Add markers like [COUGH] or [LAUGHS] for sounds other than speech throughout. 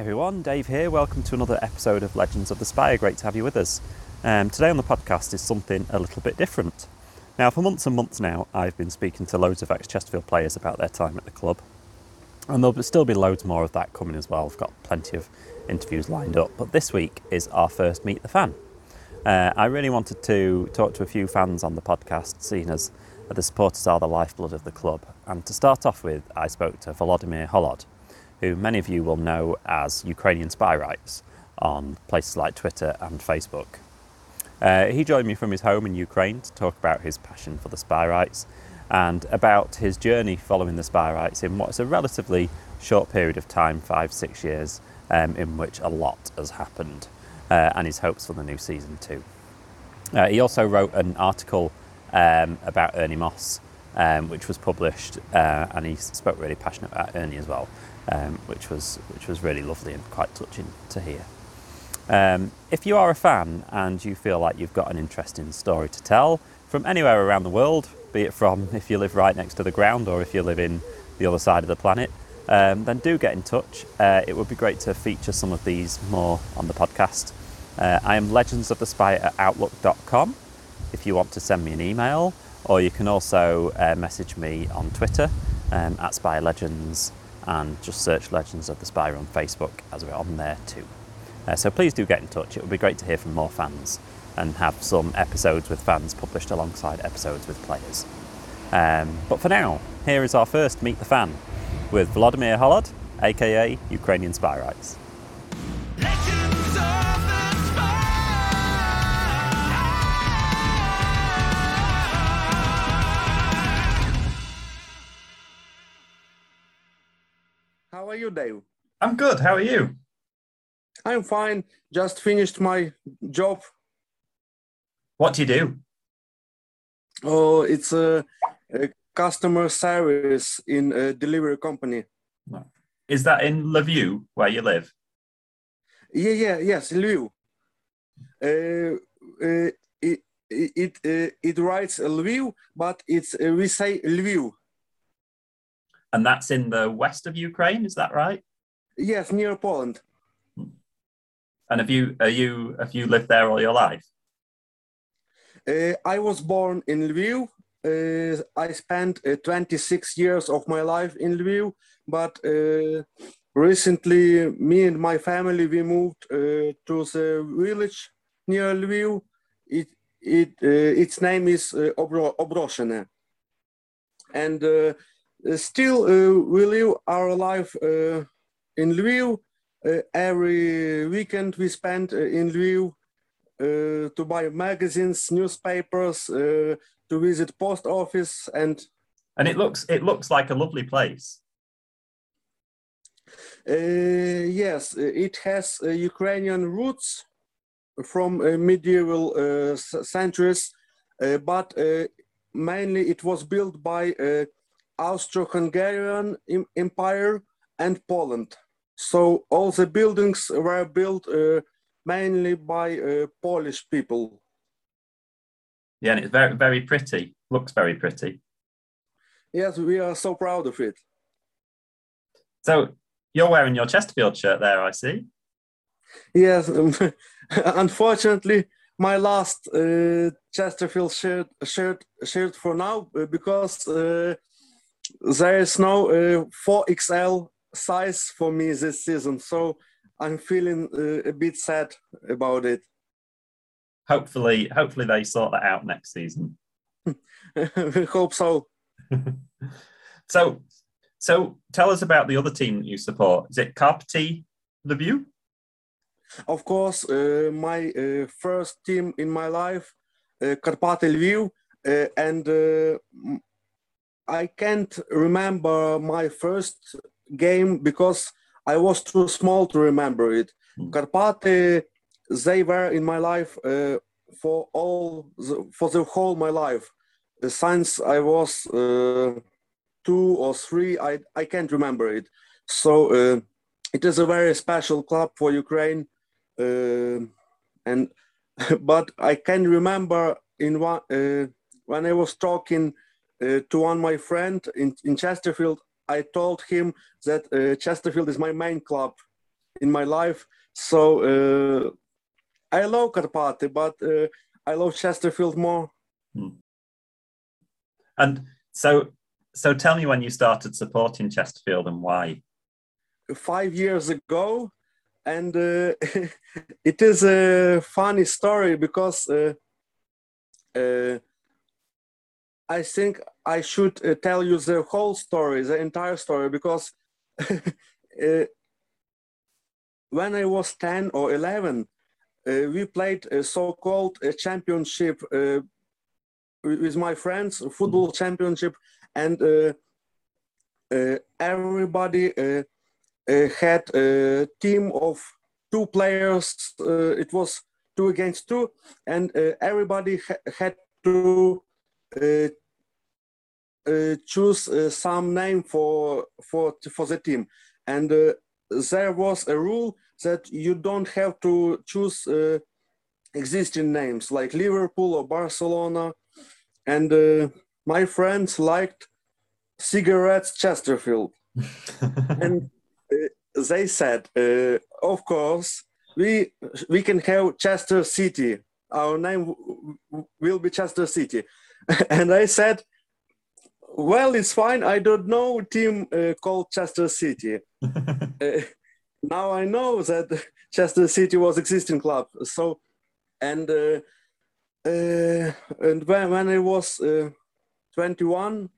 everyone, Dave here. Welcome to another episode of Legends of the Spire. Great to have you with us. Um, today on the podcast is something a little bit different. Now, for months and months now, I've been speaking to loads of ex Chesterfield players about their time at the club, and there'll still be loads more of that coming as well. I've got plenty of interviews lined up, but this week is our first Meet the Fan. Uh, I really wanted to talk to a few fans on the podcast, seeing as the supporters are the lifeblood of the club. And to start off with, I spoke to Volodymyr Holod, who many of you will know as Ukrainian Spireites on places like Twitter and Facebook. Uh, he joined me from his home in Ukraine to talk about his passion for the Spireites and about his journey following the Spireites in what's a relatively short period of time five, six years um, in which a lot has happened uh, and his hopes for the new season too. Uh, he also wrote an article um, about Ernie Moss, um, which was published, uh, and he spoke really passionate about Ernie as well, um, which was which was really lovely and quite touching to hear. Um, if you are a fan and you feel like you've got an interesting story to tell from anywhere around the world, be it from if you live right next to the ground or if you live in the other side of the planet, um, then do get in touch. Uh, it would be great to feature some of these more on the podcast. Uh, I am legends of the spire at outlook.com if you want to send me an email, or you can also uh, message me on Twitter um, at Spy Legends and just search Legends of the Spire on Facebook as we're on there too. Uh, so please do get in touch. It would be great to hear from more fans and have some episodes with fans published alongside episodes with players. Um, but for now, here is our first Meet the Fan with Vladimir Holod, aka Ukrainian Spy are you, Dave? I'm good. How are you? I'm fine. Just finished my job. What do you do? Oh, it's a, a customer service in a delivery company. Is that in Lviv, where you live? Yeah, yeah, yes, Lviv. Uh, uh, it it uh, it writes Lviv, but it's uh, we say Lviv. And that's in the west of Ukraine, is that right? Yes, near Poland. And have you are you have you lived there all your life? Uh, I was born in Lviv. Uh, I spent uh, 26 years of my life in Lviv, but uh, recently, me and my family we moved uh, to the village near Lviv. It it uh, its name is uh, Obro- Obroshyne, and uh, still uh, we live our life uh, in Lviv. Uh, every weekend we spend uh, in Lviv uh, to buy magazines, newspapers, uh, to visit post office, and And it looks it looks like a lovely place. uh, yes, it has uh, Ukrainian roots from uh, medieval uh, centuries, uh, but uh, mainly it was built by uh, Austro-Hungarian Empire and Poland. So all the buildings were built uh, mainly by uh, Polish people. Yeah, and it's very very pretty. Looks very pretty. Yes, we are so proud of it. So you're wearing your Chesterfield shirt there, I see. Yes, um, [LAUGHS] unfortunately, my last uh, Chesterfield shirt, shirt, shirt for now uh, because uh, there is no uh, 4XL size for me this season. So I'm feeling uh, a bit sad about it. Hopefully, hopefully they sort that out next season. [LAUGHS] we hope so. [LAUGHS] So so tell us about the other team that you support. Is it Karpaty Lviv? Of course, uh, my uh, first team in my life, uh, Karpaty Lviv, uh, and uh, I can't remember my first game because I was too small to remember it. Karpaty, they were in my life uh, for all the, for the whole my life. Since I was uh, two or three, I I can't remember it. So uh, it is a very special club for Ukraine uh, and [LAUGHS] but I can remember in one uh, when I was talking uh, to one my friend in, in Chesterfield, I told him that uh, Chesterfield is my main club, in my life. So uh, I love Karpaty, but uh, I love Chesterfield more. And so, so tell me when you started supporting Chesterfield and why. Five years ago, and uh, [LAUGHS] it is a funny story because uh, uh, I think I should uh, tell you the whole story, the entire story, because [LAUGHS] uh, when I was 10 or 11, uh, we played a so-called uh, championship uh, with my friends, a football championship, and uh, uh, everybody uh, uh, had a team of two players. Uh, it was two against two, and uh, everybody ha- had to uh, choose uh, some name for for for the team, and uh, there was a rule that you don't have to choose uh, existing names like Liverpool or Barcelona, and uh, my friends liked cigarettes Chesterfield, [LAUGHS] and uh, they said, uh, of course, we we can have Chester City. Our name will be Chester City, [LAUGHS] and I said, well, it's fine. I don't know team uh, called Chester City. [LAUGHS] Uh, now I know that Chester City was existing club. So, and uh, uh, and when, when I was uh, 21,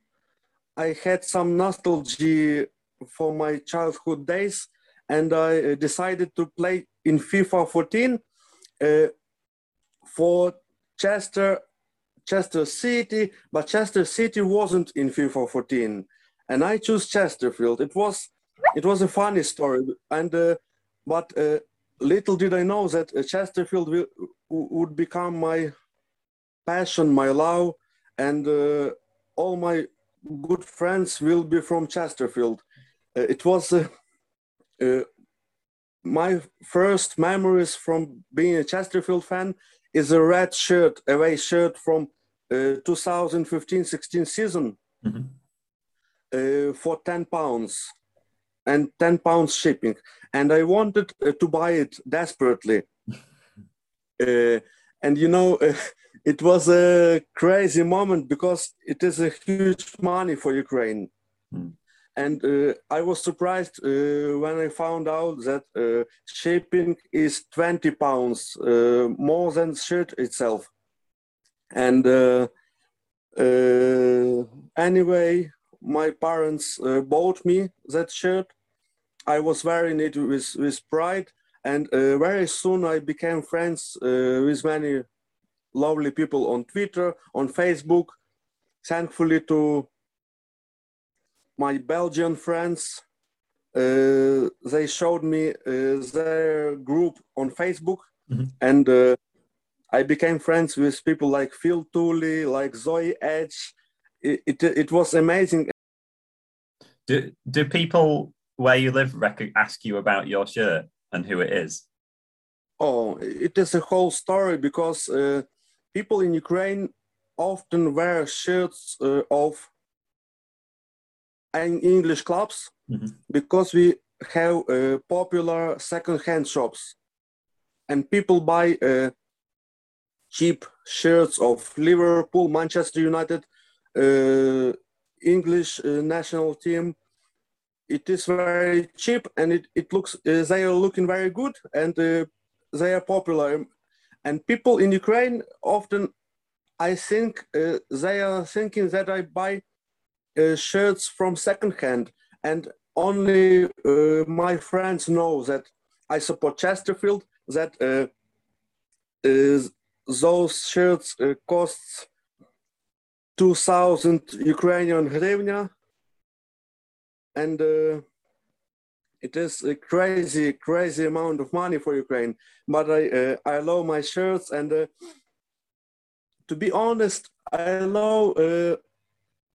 I had some nostalgia for my childhood days, and I uh, decided to play in FIFA 14 uh, for Chester Chester City, but Chester City wasn't in FIFA 14, and I chose Chesterfield. It was it was a funny story, and uh, but uh, little did I know that uh, Chesterfield will, would become my passion, my love, and uh, all my good friends will be from Chesterfield. Uh, it was uh, my first memories from being a Chesterfield fan is a red shirt, a away shirt from uh, 2015-16 season Mhm. uh, for 10 pounds and 10 pounds shipping. And I wanted uh, to buy it desperately. [LAUGHS] Uh, and you know, uh, [LAUGHS] it was a crazy moment because it is a huge money for Ukraine. Mm. And uh, I was surprised uh, when I found out that uh, shipping is 20 pounds uh, more than shirt itself. And uh, uh, anyway, my parents bought me that shirt. I was wearing it with, with pride, and very soon I became friends with many lovely people on Twitter, on Facebook. Thankfully to my Belgian friends, uh, they showed me uh, their group on Facebook, Mhm. and uh, I became friends with people like Phil Tooley, like Zoe Edge. It, it, it was amazing. Do do people where you live rec- ask you about your shirt and who it is? Oh, it is a whole story because uh, people in Ukraine often wear shirts uh, of en- English clubs Mhm. because we have uh, popular second-hand shops, and people buy uh, cheap shirts of Liverpool, Manchester United, uh, English uh, national team. It is very cheap, and it, it looks uh, they are looking very good, and uh, they are popular. And people in Ukraine often, I think, uh, they are thinking that I buy shirts from secondhand, and only uh, my friends know that I support Chesterfield. That uh, those shirts uh, costs two thousand Ukrainian hryvnia, and uh, it is a crazy, crazy amount of money for Ukraine. But I, uh, I love my shirts, and uh, to be honest, I love uh,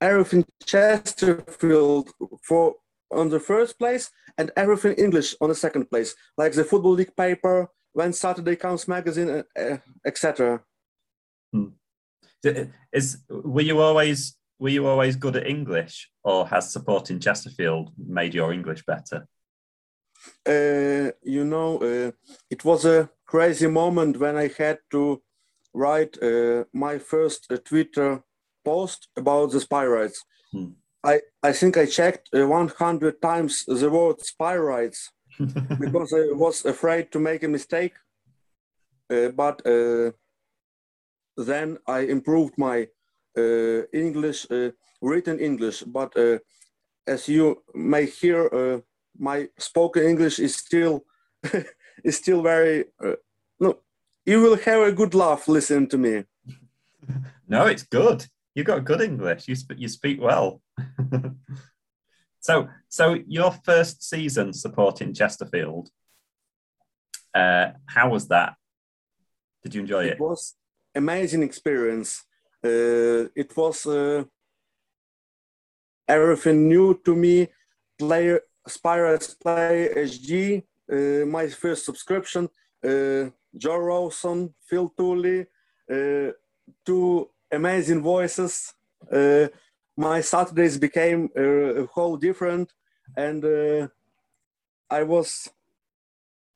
everything Chesterfield for on the first place, and everything English on the second place, like the Football League paper, When Saturday Comes magazine, uh, uh, etc. D- Is were you always were you always good at English, or has supporting Chesterfield made your English better? uh, you know, uh, it was a crazy moment when I had to write uh, my first uh, Twitter post about the Spireites. Hmm. I, I think I checked uh, 100 times the word Spireites [LAUGHS] because I was afraid to make a mistake. Uh, but uh, then I improved my uh, English, uh, written English. But uh, as you may hear, uh, my spoken English is still [LAUGHS] is still very. Uh, no, you will have a good laugh listening to me. [LAUGHS] no, it's good. You got good English. You sp- you speak well. [LAUGHS] so so your first season supporting Chesterfield. Uh, how was that? Did you enjoy it? It was amazing experience. Uh, it was uh, everything new to me. Player Spirals Play HG, uh, my first subscription. Uh, Joe Rawson, Phil Tooley, uh, two amazing voices. Uh, my Saturdays became uh, a whole different, and uh, I was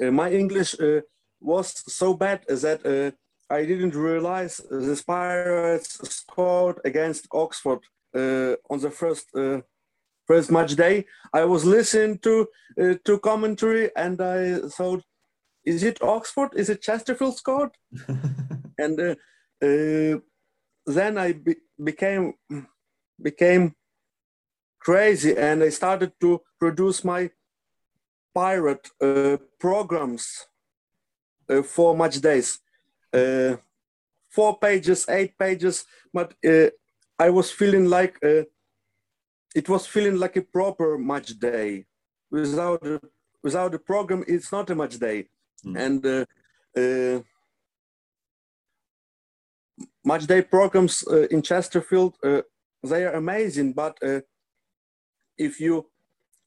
uh, my English uh, was so bad that uh, I didn't realize the Pirates scored against Oxford uh, on the first uh, first match day. I was listening to uh, to commentary and I thought, is it Oxford? Is it Chesterfield scored? [LAUGHS] and uh, uh, then I be- became became crazy and I started to produce my pirate uh, programs uh, for match days. Uh, four pages, eight pages, but uh, I was feeling like uh, it was feeling like a proper match day. Without without a program, it's not a match day. Mm. And uh, uh, match day programs uh, in Chesterfield, uh, they are amazing, but uh, if you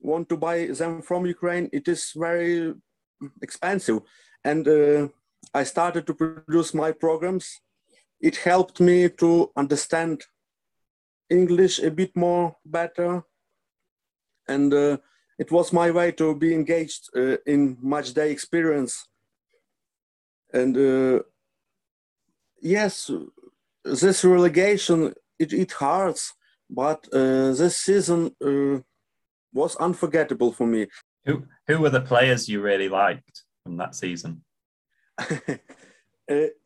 want to buy them from Ukraine, it is very expensive. And uh, I started to produce my programs. It helped me to understand English a bit more better. And uh, it was my way to be engaged uh, in match day experience. And yes, this relegation, it, it hurts, but uh, this season uh, was unforgettable for me. Who who were the players you really liked from that season? [LAUGHS] uh,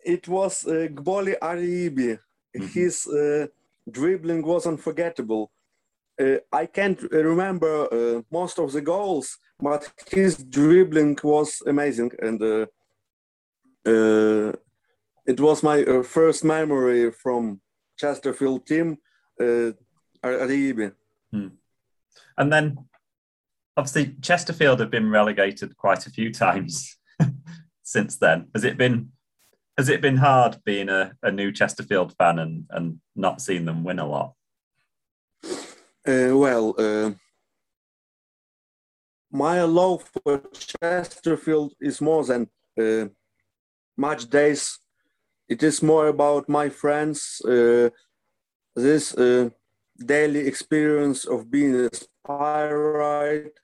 it was uh, Gboly Ariyibi. Mhm. His uh, dribbling was unforgettable. Uh, I can't remember uh, most of the goals, but his dribbling was amazing, and uh, uh, it was my uh, first memory from Chesterfield team. Uh, Ariyibi. And then, obviously, Chesterfield have been relegated quite a few [LAUGHS] times since then. Has it been has it been hard being a, a new Chesterfield fan and, and not seeing them win a lot? Uh, well, uh, my love for Chesterfield is more than uh, match days. It is more about my friends, uh, this uh, daily experience of being a Spireite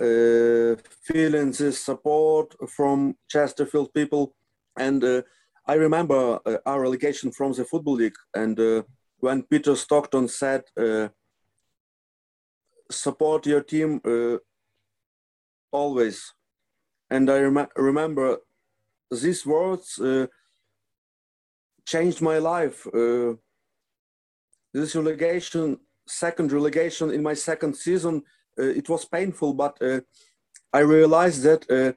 uh, feeling this support from Chesterfield people. And uh, I remember uh, our relegation from the Football League. And uh, when Peter Stockton said, support your team always. And I rem- remember these words changed my life. Uh, this relegation, second relegation in my second season, uh, it was painful, but uh, I realized that uh,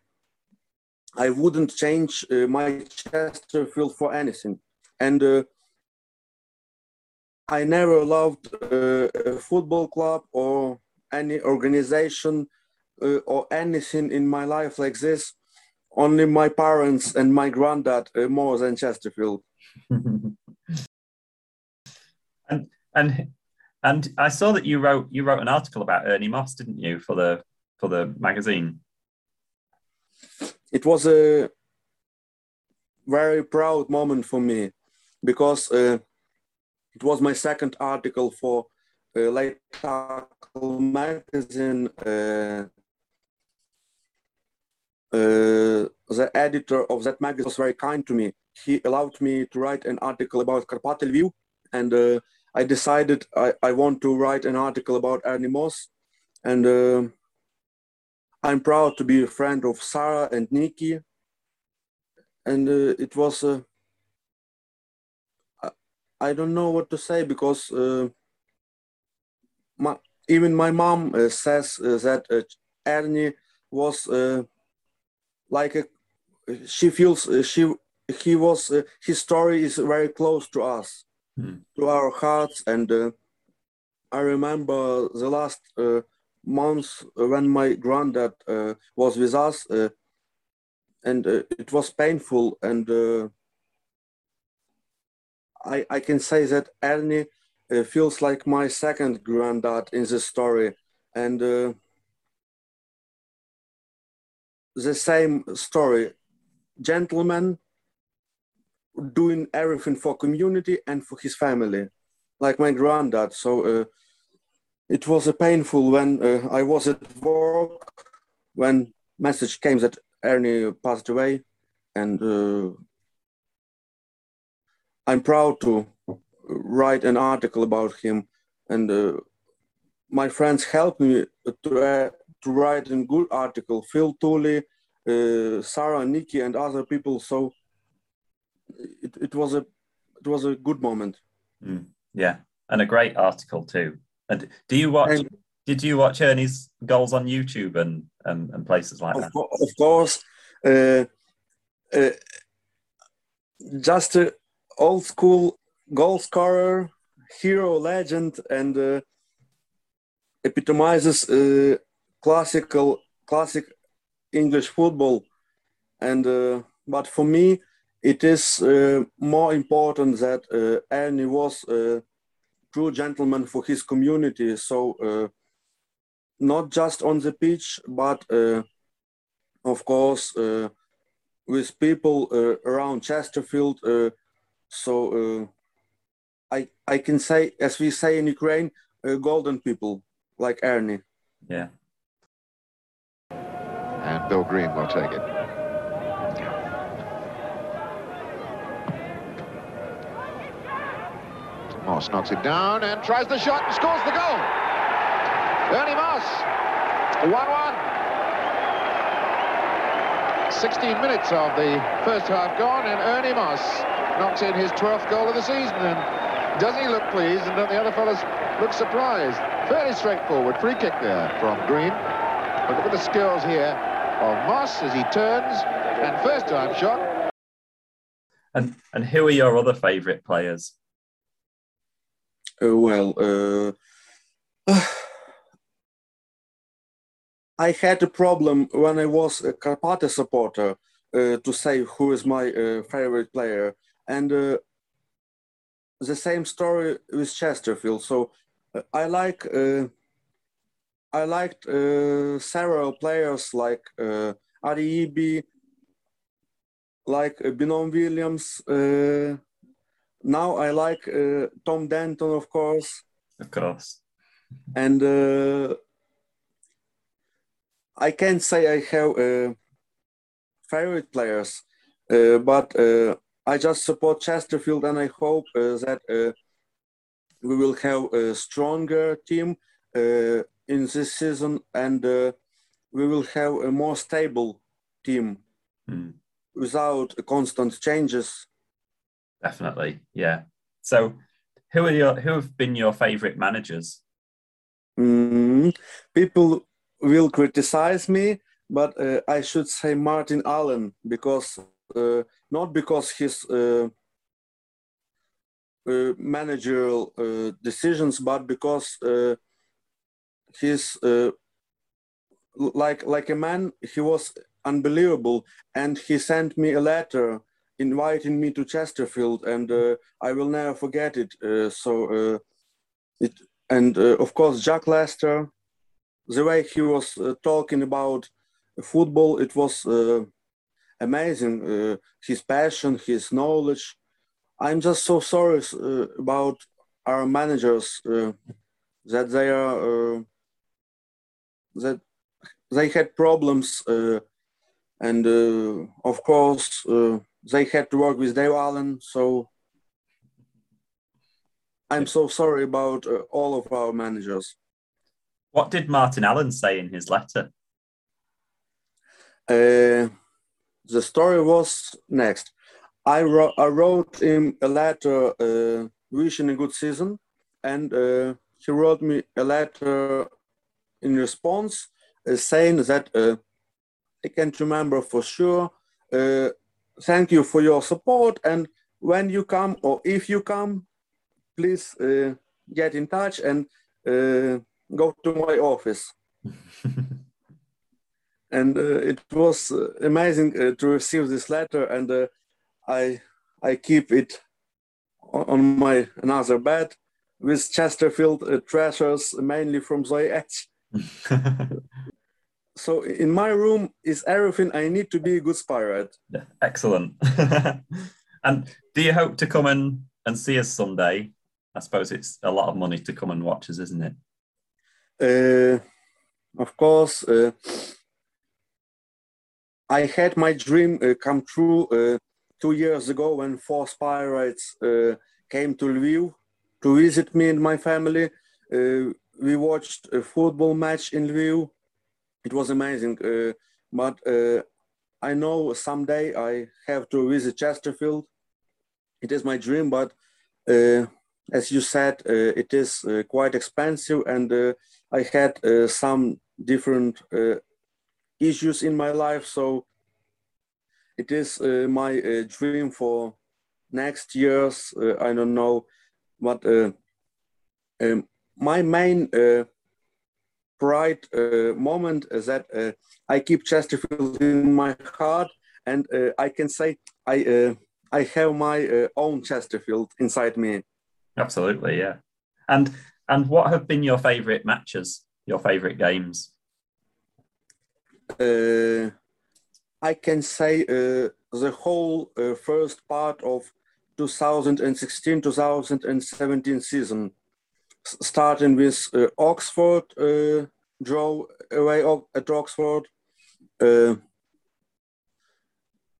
I wouldn't change uh, my Chesterfield for anything. And uh, I never loved a football club or any organization or anything in my life like this. Only my parents and my granddad more than Chesterfield. [LAUGHS] and and and I saw that you wrote you wrote an article about Ernie Moss, didn't you, for the for the magazine? It was a very proud moment for me because uh, it was my second article for uh, Late magazine. Uh, uh, the editor of that magazine was very kind to me. He allowed me to write an article about Karpaty Lviv, and uh, I decided I, I want to write an article about Ernie Moss, and uh, I'm proud to be a friend of Sarah and Nikki, and uh, it was. Uh, I, I don't know what to say because uh, my, even my mom uh, says that Ernie was like a. She feels she he was uh, his story is very close to us, Hmm. to our hearts, and uh, I remember the last uh, months when my granddad uh, was with us, uh, and uh, it was painful, and uh, I I can say that Ernie uh, feels like my second granddad in this story, and uh, the same story, gentleman doing everything for community and for his family, like my granddad. So uh, it was uh, painful when uh, I was at work when message came that Ernie passed away, and uh, I'm proud to write an article about him. And uh, my friends helped me to, uh, to write a good article. Phil Tooley, uh, Sarah, Nikki, and other people. So it, it was a it was a good moment. Yeah, and a great article too. And do you watch? And- did you watch Ernie's goals on YouTube and and, and places like Of, that? co- of course, uh, uh, just a old school goal scorer, hero, legend, and uh, epitomizes uh, classical classic English football. And uh, but for me, it is uh, more important that uh, Ernie was a true gentleman for his community. So. Uh, not just on the pitch, but uh, of course uh, with people uh, around Chesterfield. Uh, so uh, I I can say, as we say in Ukraine, uh, golden people like Ernie. Yeah, And Bill Green will take it. Moss knocks it down and tries the shot and scores the goal. Ernie Moss, 1-1. 16 minutes of the first half gone and Ernie Moss knocks in his 12th goal of the season and doesn't he look pleased and don't the other fellas look surprised? Fairly straightforward free kick there from Green. But look at the skills here of Moss as he turns and first time shot. and and who are your other favourite players? Uh, well, uh, [SIGHS] I had a problem when I was a Karpaty supporter uh, to say who is my favorite player, and the same story with Chesterfield. So I like I liked uh, several players like uh, Ariyibi, like Binnom-Williams. Uh, now I like uh, Tom Denton, of course Of course. and uh, I can't say I have uh, favorite players, uh, but uh, I just support Chesterfield, and I hope uh, that uh, we will have a stronger team uh, in this season, and uh, we will have a more stable team Hmm. without constant changes. Definitely, yeah. So, who are your who have been your favourite managers? Mm, people will criticize me, but uh, I should say Martin Allen because uh, not because his uh, uh, managerial uh, decisions, but because uh, his like like a man, he was unbelievable, and he sent me a letter inviting me to Chesterfield, and uh, I will never forget it. Uh, so uh, it and uh, of course Jack Lester, the way he was uh, talking about football, it was amazing. His passion, his knowledge. I'm just so sorry about our managers that they are that they had problems and uh, of course uh, they had to work with Dave Allen. So I'm so sorry about uh, all of our managers. What did Martin Allen say in his letter? Uh, the story was next. I wrote, I wrote him a letter uh, wishing a good season, and uh, he wrote me a letter in response uh, saying that uh, I can't remember for sure. Thank you for your support, and when you come or if you come, please uh, get in touch and uh, go to my office. [LAUGHS] and uh, it was uh, amazing uh, to receive this letter, and uh, I I keep it on, my another bed with Chesterfield uh, treasures, mainly from Zoe Edge. [LAUGHS] So in my room is everything I need to be a good pirate. Yeah, excellent. [LAUGHS] and do you hope to come and, and see us someday? I suppose it's a lot of money to come and watch us, isn't it? Uh, of course, uh, I had my dream uh, come true uh, two years ago when four pirates uh, came to Lviv to visit me and my family. Uh, we watched a football match in Lviv. It was amazing, uh, but uh, I know someday I have to visit Chesterfield. It is my dream, but uh, as you said, it is quite expensive, and I had some different issues in my life. So it is uh, my uh, dream for next years. Uh, I don't know, but um, my main pride uh, moment that uh, I keep Chesterfield in my heart, and uh, I can say I uh, I have my uh, own Chesterfield inside me. Absolutely, yeah. And and what have been your favourite matches, your favourite games? uh, I can say uh, the whole uh, first part of 2016-2017 season, starting with uh, Oxford, uh, draw away at Oxford, uh,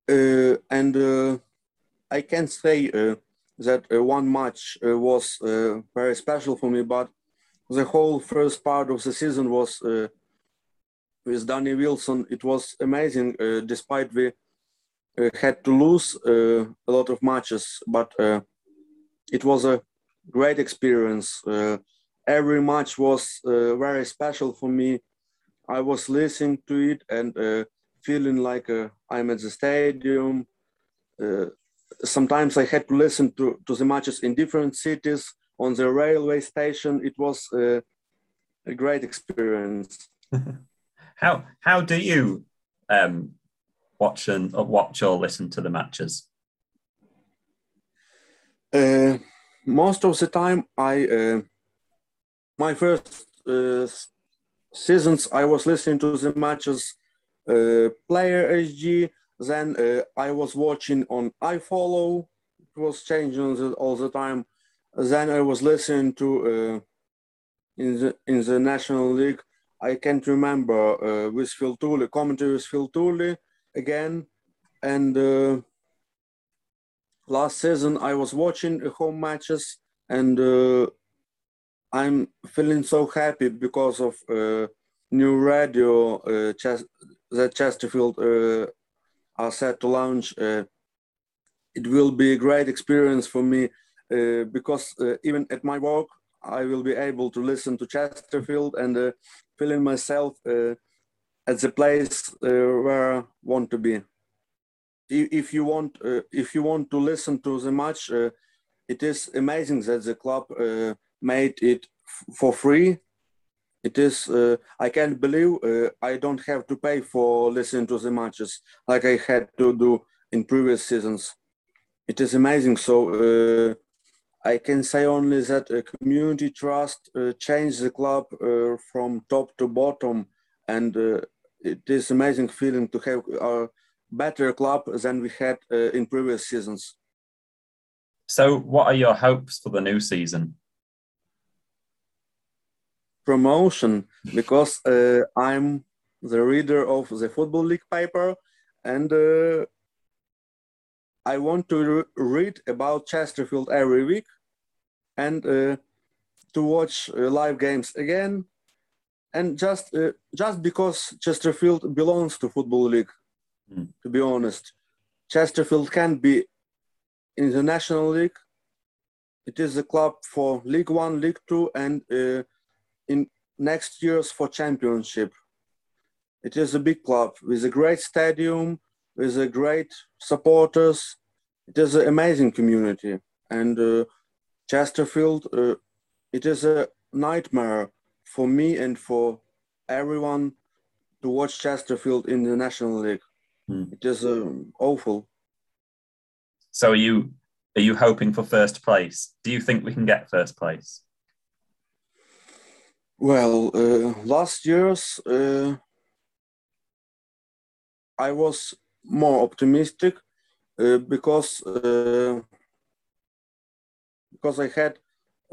uh, and uh, I can say uh, that uh, one match uh, was very special for me, but the whole first part of the season was with Danny Wilson. It was amazing, despite we had to lose a lot of matches, but it was a great experience. Every match was uh, very special for me. I was listening to it and uh, feeling like uh, I'm at the stadium. Uh, sometimes I had to listen to, to the matches in different cities on the railway station. It was uh, a great experience. [LAUGHS] How how do you um, watch and uh, watch or listen to the matches? Uh, most of the time, I uh, my first uh, seasons I was listening to the matches uh, Player HG. Then uh, I was watching on iFollow. It was changing all the time. Then I was listening to uh, in the in the National League. I can't remember uh, with Phil Tooley, commentary with Phil Tooley again, and. Uh, last season I was watching home matches and I'm feeling so happy because of uh, new radio uh, Ches- that Chesterfield uh, are set to launch. Uh, it will be a great experience for me uh, because uh, even at my work I will be able to listen to Chesterfield and feeling myself at the place where I want to be if you want if you want to listen to the match it is amazing that the club made it for free it is uh, i can't believe uh, i don't have to pay for listening to the matches like i had to do in previous seasons it is amazing so uh, i can say only that uh, community trust uh, changed the club uh, from top to bottom and it is amazing feeling to have a better club than we had in previous seasons. So, what are your hopes for the new season? Promotion, because uh, I'm the reader of the Football League paper, and uh, I want to re- read about Chesterfield every week and uh, to watch uh, live games again. And just uh, just because Chesterfield belongs to Football League, Mm. to be honest, Chesterfield can be in the National League. It is a club for League One, League Two, and uh, in next years for Championship. It is a big club with a great stadium, with a great supporters. It is an amazing community, and uh, Chesterfield. Uh, it is a nightmare for me and for everyone to watch Chesterfield in the National League. Hmm. It is um, awful. So are you are you hoping for first place? Do you think we can get first place? Well, uh, last year's uh, I was more optimistic uh, because uh, because I had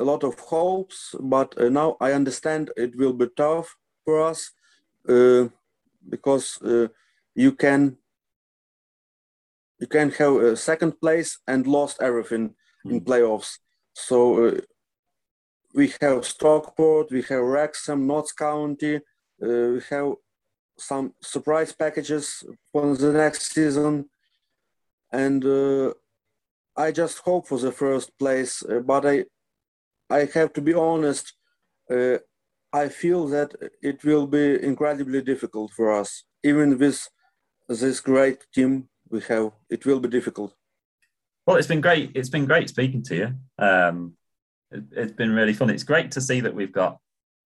a lot of hopes, but uh, now I understand it will be tough for us uh, because uh, you can you can have a second place and lost everything in Mm. playoffs. So uh, we have Stockport, we have Wrexham, Notts County, uh, we have some surprise packages for the next season, and uh, I just hope for the first place. uh, but I, I have to be honest. Uh, I feel that it will be incredibly difficult for us, even with this great team we have. It will be difficult. Well, it's been great. It's been great speaking to you. Um, it, it's been really fun. It's great to see that we've got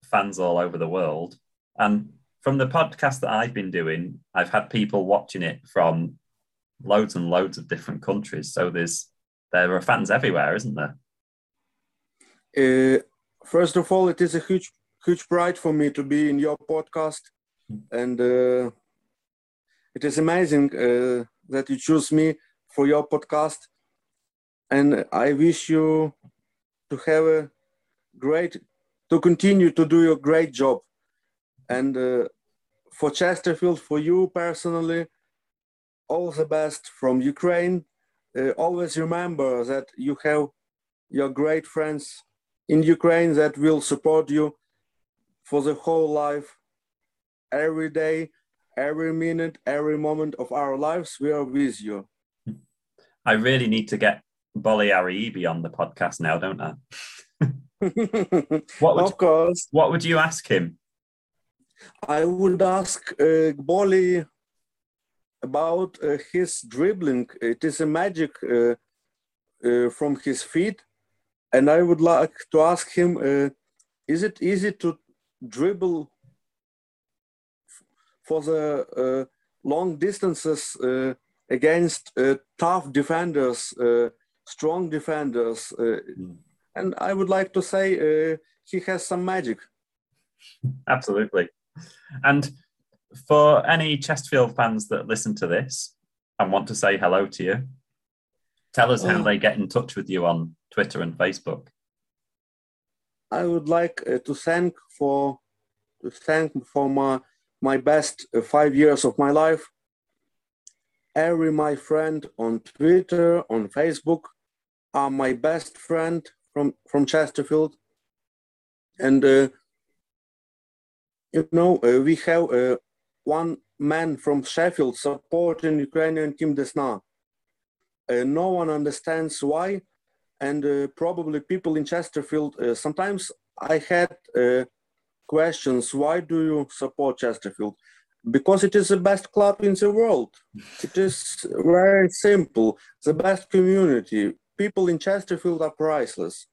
fans all over the world. And from the podcast that I've been doing, I've had people watching it from loads and loads of different countries. So there's there are fans everywhere, isn't there? Uh, first of all, it is a huge, huge pride for me to be in your podcast, and uh, it is amazing uh, that you choose me for your podcast. And I wish you to have a great, to continue to do your great job. And uh, for Chesterfield, for you personally, all the best from Ukraine. Uh, always remember that you have your great friends in Ukraine that will support you for the whole life, every day, every minute, every moment of our lives. We are with you. I really need to get Bolly Ariyibi on the podcast now, don't I? [LAUGHS] What would of course, what would you ask him? I would ask uh, Bolly about uh, his dribbling. It is a magic uh, uh, from his feet, and I would like to ask him: uh, Is it easy to dribble f- for the uh, long distances uh, against uh, tough defenders, uh, strong defenders? Uh, Mm. And I would like to say uh, he has some magic. Absolutely. And for any Chesterfield fans that listen to this and want to say hello to you, tell us how Oh. they get in touch with you on Twitter and Facebook. I would like uh, to thank for to thank for my my best uh, five years of my life. Every my friend on Twitter, on Facebook, are my best friend from from Chesterfield, and uh, you know uh, we have uh, one man from Sheffield supporting Ukrainian team Desna. Uh, no one understands why, and uh, probably people in Chesterfield. Uh, sometimes I had questions: Why do you support Chesterfield? Because it is the best club in the world. It is very simple. The best community. People in Chesterfield are priceless.